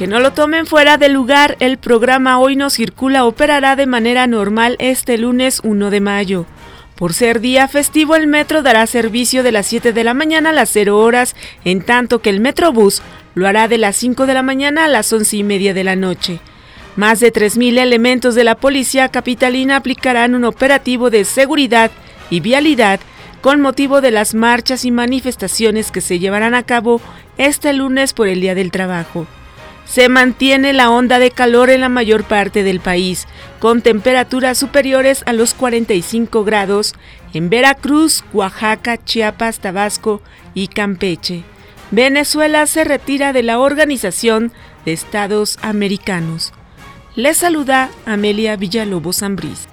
Que no lo tomen fuera de lugar, el programa Hoy no circula operará de manera normal este lunes 1 de mayo. Por ser día festivo, el metro dará servicio de las 7 de la mañana a las 0 horas, en tanto que el Metrobús lo hará de las 5 de la mañana a las 11 y media de la noche. Más de 3.000 elementos de la policía capitalina aplicarán un operativo de seguridad y vialidad con motivo de las marchas y manifestaciones que se llevarán a cabo este lunes por el Día del Trabajo. Se mantiene la onda de calor en la mayor parte del país, con temperaturas superiores a los 45 grados en Veracruz, Oaxaca, Chiapas, Tabasco y Campeche. Venezuela se retira de la Organización de Estados Americanos. Les saluda Amelia Villalobos Zambriz.